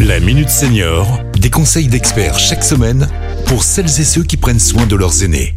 La Minute Senior, des conseils d'experts chaque semaine pour celles et ceux qui prennent soin de leurs aînés.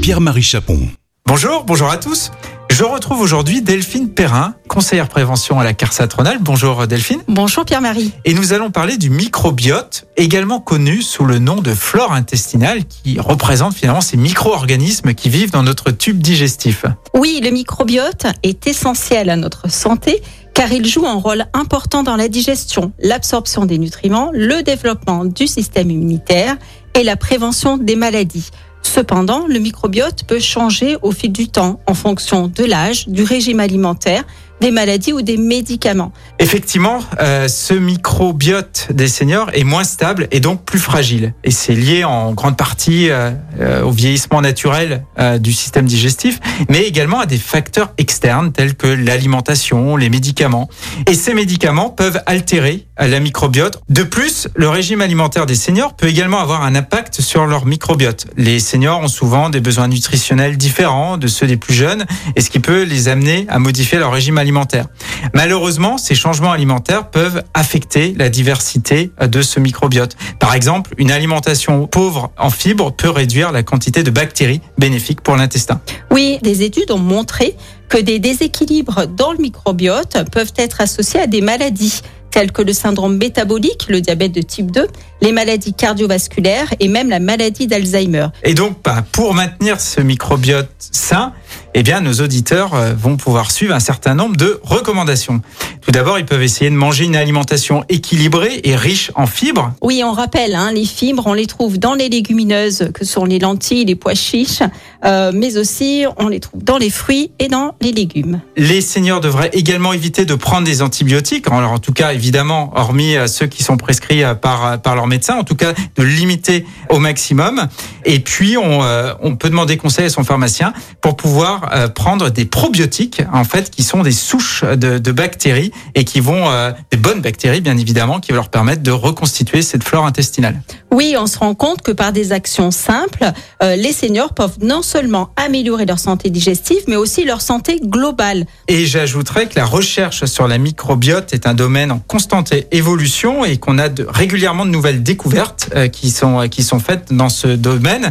Pierre-Marie Chapon. Bonjour, bonjour à tous. Je retrouve aujourd'hui Delphine Perrin, conseillère prévention à la CARSAT Rhône-Alpes. Bonjour Delphine. Bonjour Pierre-Marie. Et nous allons parler du microbiote, également connu sous le nom de flore intestinale, qui représente finalement ces micro-organismes qui vivent dans notre tube digestif. Oui, le microbiote est essentiel à notre santé car il joue un rôle important dans la digestion, l'absorption des nutriments, le développement du système immunitaire et la prévention des maladies. Cependant, le microbiote peut changer au fil du temps en fonction de l'âge, du régime alimentaire, des maladies ou des médicaments. Effectivement, euh, ce microbiote des seniors est moins stable et donc plus fragile. Et c'est lié en grande partie euh, euh, au vieillissement naturel du système digestif, mais également à des facteurs externes tels que l'alimentation, les médicaments. Et ces médicaments peuvent altérer la microbiote. De plus, le régime alimentaire des seniors peut également avoir un impact sur leur microbiote. Les seniors ont souvent des besoins nutritionnels différents de ceux des plus jeunes, et ce qui peut les amener à modifier leur régime alimentaire alimentaire. Malheureusement, ces changements alimentaires peuvent affecter la diversité de ce microbiote. Par exemple, une alimentation pauvre en fibres peut réduire la quantité de bactéries bénéfiques pour l'intestin. Oui, des études ont montré que des déséquilibres dans le microbiote peuvent être associés à des maladies telles que le syndrome métabolique, le diabète de type 2, les maladies cardiovasculaires et même la maladie d'Alzheimer. Et donc, bah, pour maintenir ce microbiote sain, eh bien, nos auditeurs euh, vont pouvoir suivre un certain nombre de recommandations. Tout d'abord, ils peuvent essayer de manger une alimentation équilibrée et riche en fibres. Oui, on rappelle, hein, les fibres, on les trouve dans les légumineuses, que sont les lentilles, les pois chiches, euh, mais aussi on les trouve dans les fruits et dans les légumes. Les seniors devraient également éviter de prendre des antibiotiques. Alors, en tout cas, évidemment, hormis euh, ceux qui sont prescrits par, par leur médecin, en tout cas, de limiter au maximum. Et puis, on, on peut demander conseil à son pharmacien pour pouvoir euh, prendre des probiotiques, en fait, qui sont des souches de, de bactéries et qui vont, euh, des bonnes bactéries, bien évidemment, qui vont leur permettre de reconstituer cette flore intestinale. Oui, on se rend compte que par des actions simples, euh, les seniors peuvent non seulement améliorer leur santé digestive, mais aussi leur santé globale. Et j'ajouterais que la recherche sur la microbiote est un domaine en constante évolution et qu'on a de, régulièrement de nouvelles découvertes qui sont qui sont faites dans ce domaine.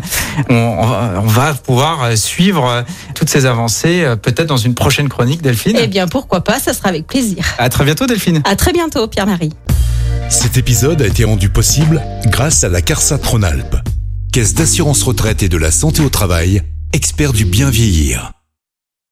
On, on va pouvoir suivre toutes ces avancées, euh, peut-être dans une prochaine chronique, Delphine Eh bien, pourquoi pas, ça sera avec plaisir. À très bientôt, Delphine. À très bientôt, Pierre-Marie. Cet épisode a été rendu possible grâce à la CARSAT Rhône-Alpes, Caisse d'assurance retraite et de la santé au travail, expert du bien vieillir.